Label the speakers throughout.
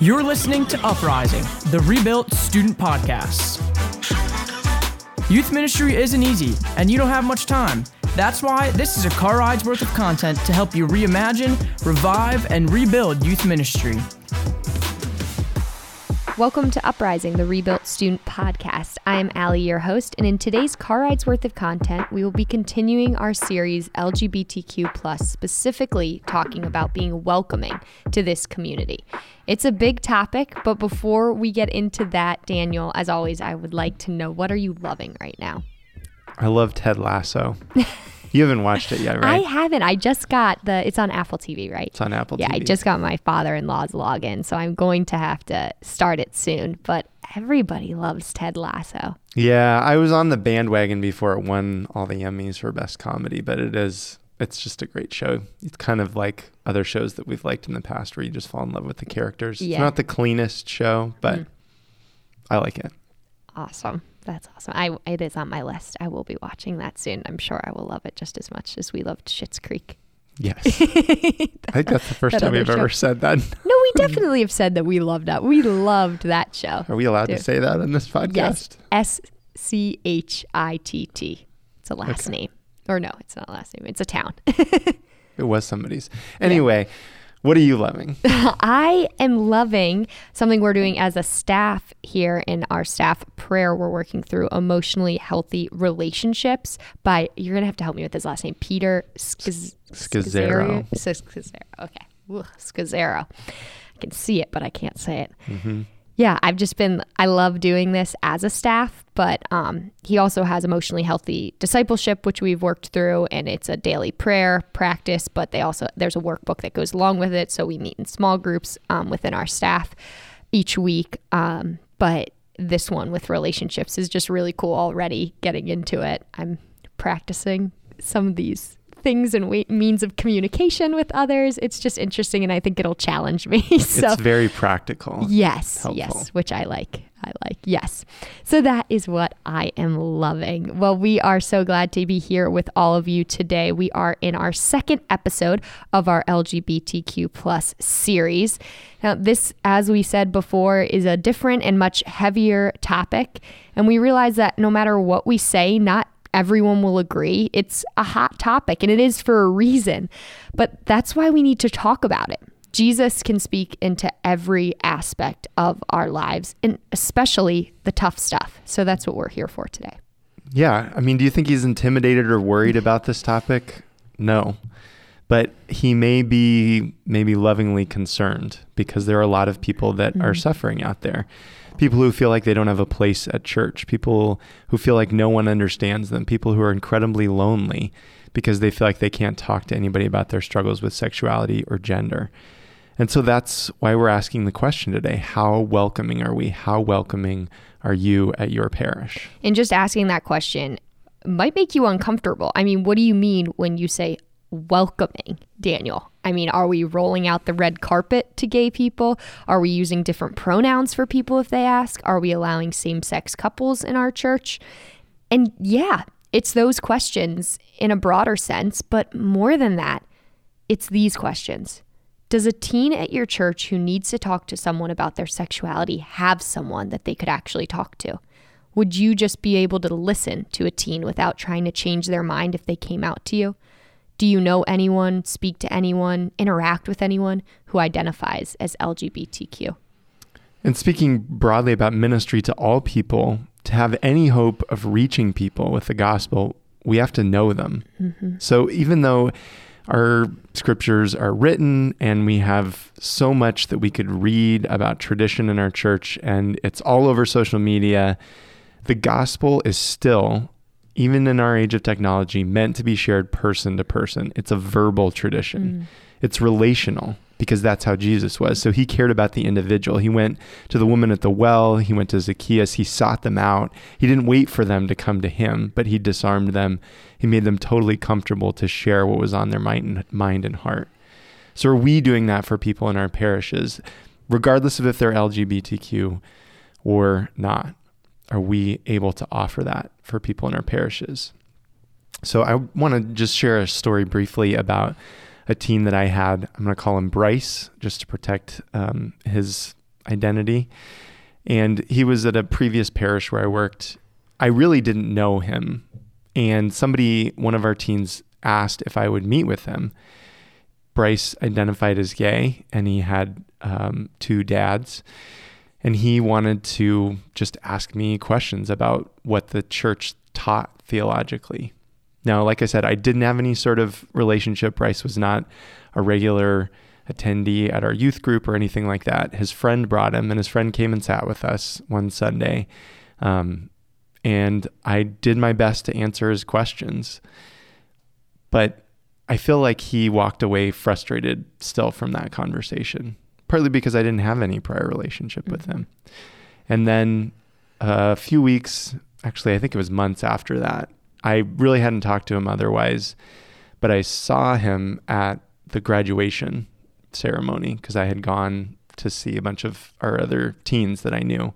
Speaker 1: You're listening to Uprising, the Rebuilt Student Podcast. Youth ministry isn't easy, and you don't have much time. That's why this is a car ride's worth of content to help you reimagine, revive, and rebuild youth ministry.
Speaker 2: Welcome to Uprising, the Rebuilt Student Podcast. I am Allie, your host, and in today's car rides worth of content, we will be continuing our series LGBTQ, specifically talking about being welcoming to this community. It's a big topic, but before we get into that, Daniel, as always, I would like to know what are you loving right now?
Speaker 3: I love Ted Lasso. You haven't watched it yet, right?
Speaker 2: I haven't. I just got the. It's on Apple TV, right?
Speaker 3: It's on Apple
Speaker 2: yeah,
Speaker 3: TV.
Speaker 2: I just got my father-in-law's login, so I'm going to have to start it soon. But everybody loves Ted Lasso.
Speaker 3: Yeah, I was on the bandwagon before it won all the Emmys for best comedy, but it is. It's just a great show. It's kind of like other shows that we've liked in the past, where you just fall in love with the characters.
Speaker 2: Yeah.
Speaker 3: It's not the cleanest show, but
Speaker 2: Mm.
Speaker 3: I like it.
Speaker 2: Awesome. That's awesome. I it is on my list. I will be watching that soon. I'm sure I will love it just as much as we loved Schitt's Creek.
Speaker 3: Yes, I think that's the first
Speaker 2: That
Speaker 3: time we've ever said that.
Speaker 2: No, we definitely have said that we loved that. We loved that show.
Speaker 3: Are we allowed
Speaker 2: Dude.
Speaker 3: to say that on this podcast?
Speaker 2: Yes. S C H I T T. It's a last
Speaker 3: Okay.
Speaker 2: name. Or no, it's not a last name. It's a town.
Speaker 3: It was somebody's. Anyway, what are you loving?
Speaker 2: I am loving something we're doing as a staff here in our staff prayer. We're working through emotionally healthy relationships by, you're going to have to help me with his last name, Peter Schiz-. Scazzero. Okay. Scazzero. I can see it, but I can't say it.
Speaker 3: hmm
Speaker 2: Yeah, I've just been I love doing this as a staff, but um, he also has emotionally healthy discipleship, which we've worked through, and it's a daily prayer practice. But they also there's a workbook that goes along with it, so we meet in small groups um, within our staff each week. Um, but this one with relationships is just really cool already. Getting into it, I'm practicing some of these things and wa- means of communication with others. It's just interesting, and I think it'll challenge me. so
Speaker 3: It's very practical.
Speaker 2: Yes,
Speaker 3: helpful.
Speaker 2: yes, which I like. I like. Yes. So that is what I am loving. Well, we are so glad to be here with all of you today. We are in our second episode of our LGBTQ plus series. Now, this, as we said before, is a different and much heavier topic. And we realize that no matter what we say, not everyone will agree. It's a hot topic and it is for a reason. But that's why we need to talk about it. Jesus can speak into every aspect of our lives and especially the tough stuff. So that's what we're here for today.
Speaker 3: Yeah. I mean, do you think he's intimidated or worried about this topic? No. But he may be maybe lovingly concerned because there are a lot of people that are
Speaker 2: Mhm.
Speaker 3: suffering out there. People who feel like they don't have a place at church, people who feel like no one understands them, people who are incredibly lonely because they feel like they can't talk to anybody about their struggles with sexuality or gender. And so that's why we're asking the question today how welcoming are we? How welcoming are you at your parish?
Speaker 2: And just asking that question might make you uncomfortable. I mean, what do you mean when you say welcoming, Daniel? I mean, are we rolling out the red carpet to gay people? Are we using different pronouns for people if they ask? Are we allowing same sex couples in our church? And yeah, it's those questions in a broader sense, but more than that, it's these questions. Does a teen at your church who needs to talk to someone about their sexuality have someone that they could actually talk to? Would you just be able to listen to a teen without trying to change their mind if they came out to you? Do you know anyone, speak to anyone, interact with anyone who identifies as LGBTQ?
Speaker 3: And speaking broadly about ministry to all people, to have any hope of reaching people with the gospel, we have to know them.
Speaker 2: Mm-hmm.
Speaker 3: So even though our scriptures are written and we have so much that we could read about tradition in our church and it's all over social media, the gospel is still, even in our age of technology, meant to be shared person to person. It's a verbal tradition. Mm-hmm. It's relational because that's how Jesus was. So he cared about the individual. He went to the woman at the well, he went to Zacchaeus, he sought them out. He didn't wait for them to come to him, but he disarmed them. He made them totally comfortable to share what was on their mind, mind and heart. So are we doing that for people in our parishes, regardless of if they're LGBTQ or not? Are we able to offer that for people in our parishes? So I want to just share a story briefly about a teen that I had. I'm going to call him Bryce just to protect um, his identity. And he was at a previous parish where I worked. I really didn't know him. And somebody, one of our teens, asked if I would meet with him. Bryce identified as gay and he had um, two dads. And he wanted to just ask me questions about what the church taught theologically. Now, like I said, I didn't have any sort of relationship. Bryce was not a regular attendee at our youth group or anything like that. His friend brought him, and his friend came and sat with us one Sunday. Um, and I did my best to answer his questions. But I feel like he walked away frustrated still from that conversation, partly because I didn't have any prior relationship mm-hmm. with him. And then a few weeks, actually, I think it was months after that, I really hadn't talked to him otherwise, but I saw him at the graduation ceremony because I had gone to see a bunch of our other teens that I knew.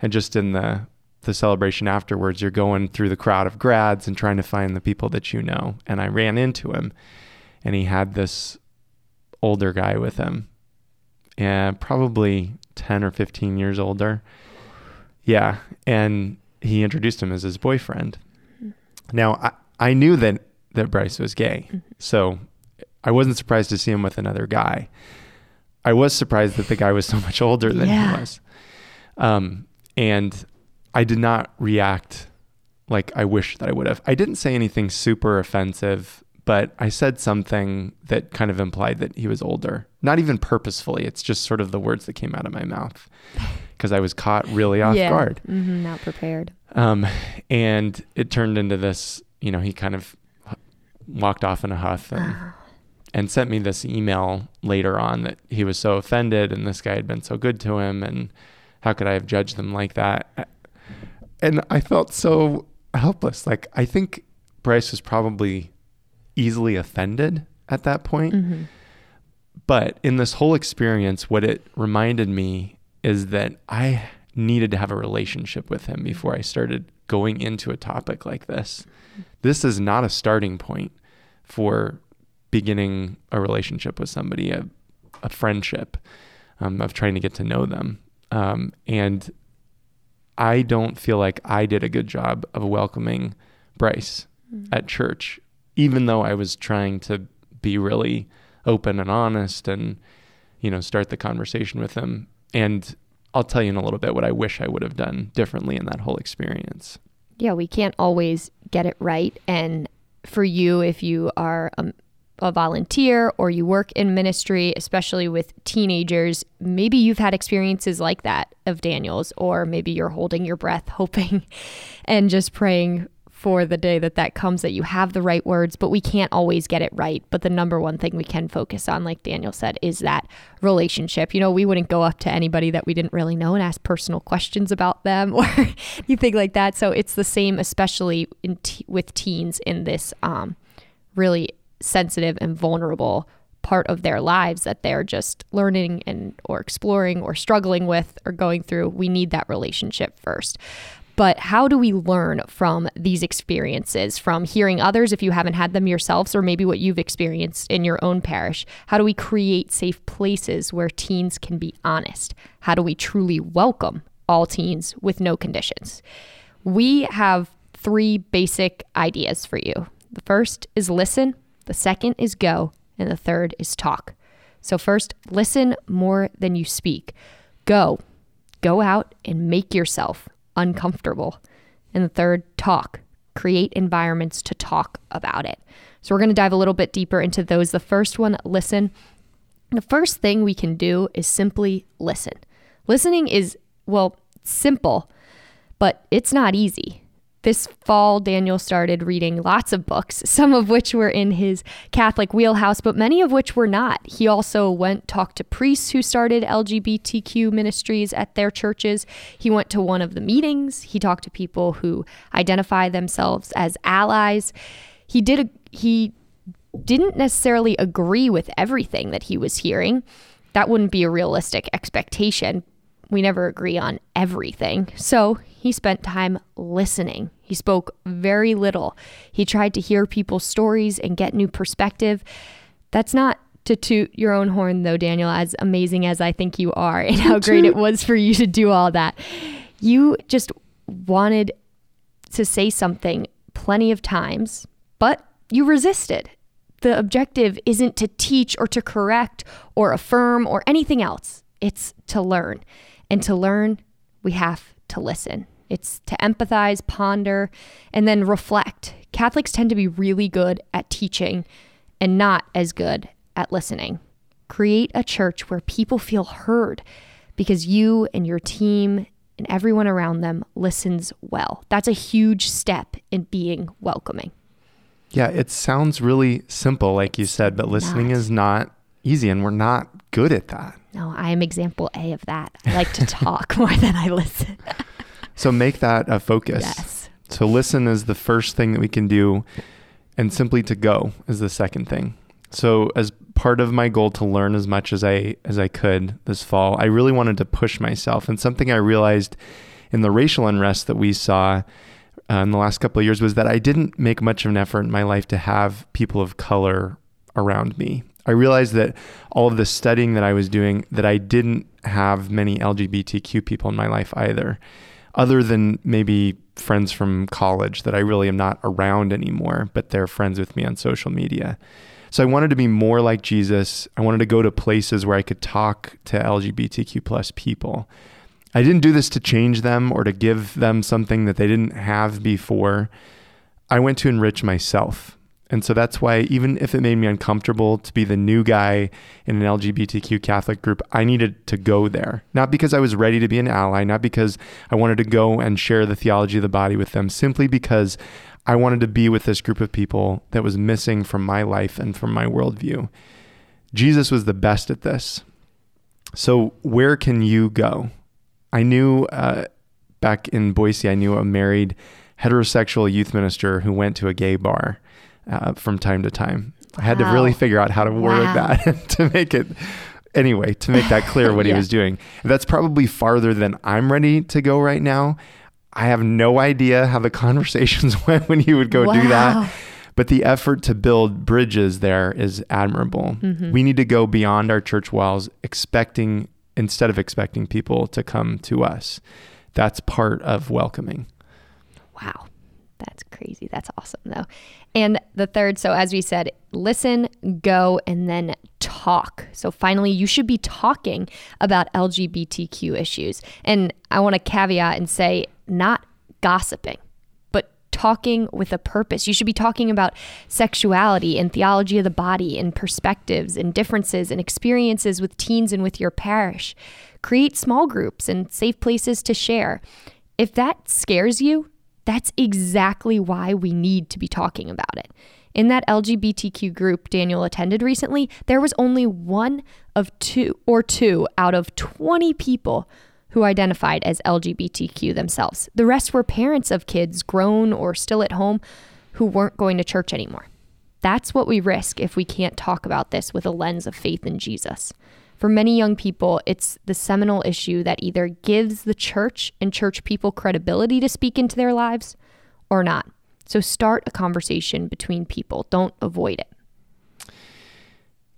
Speaker 3: And just in the the celebration afterwards, you're going through the crowd of grads and trying to find the people that you know. And I ran into him and he had this older guy with him. And probably 10 or 15 years older. Yeah. And he introduced him as his boyfriend. Now, I, I knew that, that Bryce was gay. Mm-hmm. So I wasn't surprised to see him with another guy. I was surprised that the guy was so much older than yeah. he was. Um, and I did not react like I wish that I would have. I didn't say anything super offensive, but I said something that kind of implied that he was older. Not even purposefully. It's just sort of the words that came out of my mouth because I was caught really off yeah. guard.
Speaker 2: Mm-hmm, not prepared.
Speaker 3: Um, and it turned into this, you know, he kind of walked off in a huff and, and sent me this email later on that he was so offended and this guy had been so good to him and how could I have judged them like that? And I felt so helpless. Like I think Bryce was probably easily offended at that point. Mm-hmm. But in this whole experience, what it reminded me is that I needed to have a relationship with him before I started going into a topic like this. This is not a starting point for beginning a relationship with somebody, a, a friendship, um, of trying to get to know them. Um, and I don't feel like I did a good job of welcoming Bryce mm-hmm. at church, even though I was trying to be really open and honest and, you know, start the conversation with him. And I'll tell you in a little bit what I wish I would have done differently in that whole experience.
Speaker 2: Yeah, we can't always get it right. And for you, if you are a, a, volunteer or you work in ministry, especially with teenagers, maybe you've had experiences like that of Daniel's, or maybe you're holding your breath, hoping and just praying for the day that that comes that you have the right words, but we can't always get it right. But the number one thing we can focus on, like Daniel said, is that relationship. You know, we wouldn't go up to anybody that we didn't really know and ask personal questions about them or anything like that. So it's the same, especially t- with teens in this um, really sensitive and vulnerable part of their lives that they're just learning and or exploring or struggling with or going through we need that relationship first but how do we learn from these experiences, from hearing others if you haven't had them yourselves, or maybe what you've experienced in your own parish? How do we create safe places where teens can be honest? How do we truly welcome all teens with no conditions? We have three basic ideas for you. The first is listen, the second is go, and the third is talk. So, first, listen more than you speak. Go. Go out and make yourself uncomfortable. And the third, talk. Create environments to talk about it. So we're going to dive a little bit deeper into those. The first one, listen. The first thing we can do is simply listen. Listening is, well, simple, but it's not easy. This fall, Daniel started reading lots of books, some of which were in his Catholic wheelhouse, but many of which were not. He also went talked to priests who started LGBTQ ministries at their churches. He went to one of the meetings. He talked to people who identify themselves as allies. He did a, he didn't necessarily agree with everything that he was hearing. That wouldn't be a realistic expectation, we never agree on everything. So he spent time listening. He spoke very little. He tried to hear people's stories and get new perspective. That's not to toot your own horn, though, Daniel, as amazing as I think you are, and how great it was for you to do all that. You just wanted to say something plenty of times, but you resisted. The objective isn't to teach or to correct or affirm or anything else, it's to learn. And to learn, we have to listen. It's to empathize, ponder, and then reflect. Catholics tend to be really good at teaching and not as good at listening. Create a church where people feel heard because you and your team and everyone around them listens well. That's a huge step in being welcoming.
Speaker 3: Yeah, it sounds really simple, like you said, but listening
Speaker 2: Not.
Speaker 3: is not easy, and we're not good at that.
Speaker 2: No, I am example A of that. I like to talk more than I listen.
Speaker 3: So make that a focus.
Speaker 2: yes.
Speaker 3: So listen is the first thing that we can do, and simply to go is the second thing. So as part of my goal to learn as much as I as I could this fall, I really wanted to push myself. And something I realized in the racial unrest that we saw uh, in the last couple of years was that I didn't make much of an effort in my life to have people of color around me. I realized that all of the studying that I was doing that I didn't have many LGBTQ people in my life either other than maybe friends from college that I really am not around anymore, but they're friends with me on social media. So I wanted to be more like Jesus. I wanted to go to places where I could talk to LGBTQ plus people. I didn't do this to change them or to give them something that they didn't have before. I went to enrich myself. And so that's why, even if it made me uncomfortable to be the new guy in an LGBTQ Catholic group, I needed to go there. Not because I was ready to be an ally, not because I wanted to go and share the theology of the body with them, simply because I wanted to be with this group of people that was missing from my life and from my worldview. Jesus was the best at this. So, where can you go? I knew uh, back in Boise, I knew a married heterosexual youth minister who went to a gay bar uh, from time to time. I had to really figure out how to word
Speaker 2: Wow.
Speaker 3: that to make it anyway to make that clear what he was doing. That's probably farther than I'm ready to go right now. I have no idea how the conversations went when he would go do that. But the effort to build bridges there is admirable. We need to go beyond our church walls, expecting instead of expecting people to come to us. That's part of welcoming.
Speaker 2: Wow. That's crazy. That's awesome, though. And the third, so as we said, listen, go, and then talk. So finally, you should be talking about LGBTQ issues. And I want to caveat and say, not gossiping, but talking with a purpose. You should be talking about sexuality and theology of the body and perspectives and differences and experiences with teens and with your parish. Create small groups and safe places to share. If that scares you, that's exactly why we need to be talking about it. In that LGBTQ group Daniel attended recently, there was only one of two or two out of 20 people who identified as LGBTQ themselves. The rest were parents of kids grown or still at home who weren't going to church anymore. That's what we risk if we can't talk about this with a lens of faith in Jesus. For many young people, it's the seminal issue that either gives the church and church people credibility to speak into their lives or not. So start a conversation between people, don't avoid it.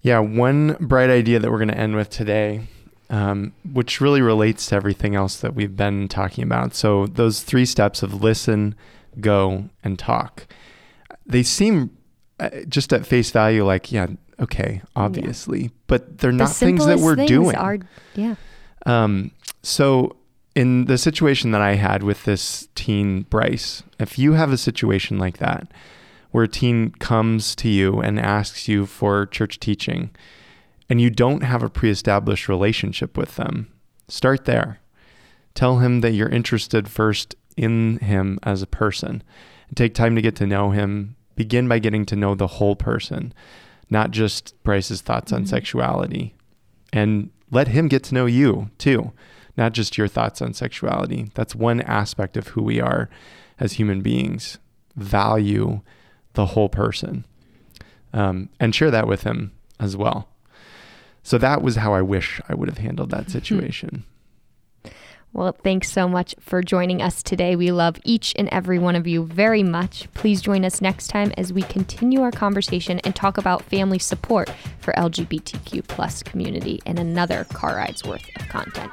Speaker 3: Yeah, one bright idea that we're going to end with today, um, which really relates to everything else that we've been talking about. So, those three steps of listen, go, and talk, they seem uh, just at face value like, yeah, okay, obviously, but they're not things that we're
Speaker 2: things
Speaker 3: doing.
Speaker 2: Are, yeah.
Speaker 3: Um, so in the situation that I had with this teen Bryce, if you have a situation like that where a teen comes to you and asks you for church teaching and you don't have a pre-established relationship with them, start there. Tell him that you're interested first in him as a person. Take time to get to know him. Begin by getting to know the whole person, not just Bryce's thoughts on
Speaker 2: Mhm.
Speaker 3: sexuality. And let him get to know you too, not just your thoughts on sexuality. That's one aspect of who we are as human beings. Value the whole person um, and share that with him as well. So that was how I wish I would have handled that situation.
Speaker 2: Well, thanks so much for joining us today. We love each and every one of you very much. Please join us next time as we continue our conversation and talk about family support for LGBTQ plus community and another car rides worth of content.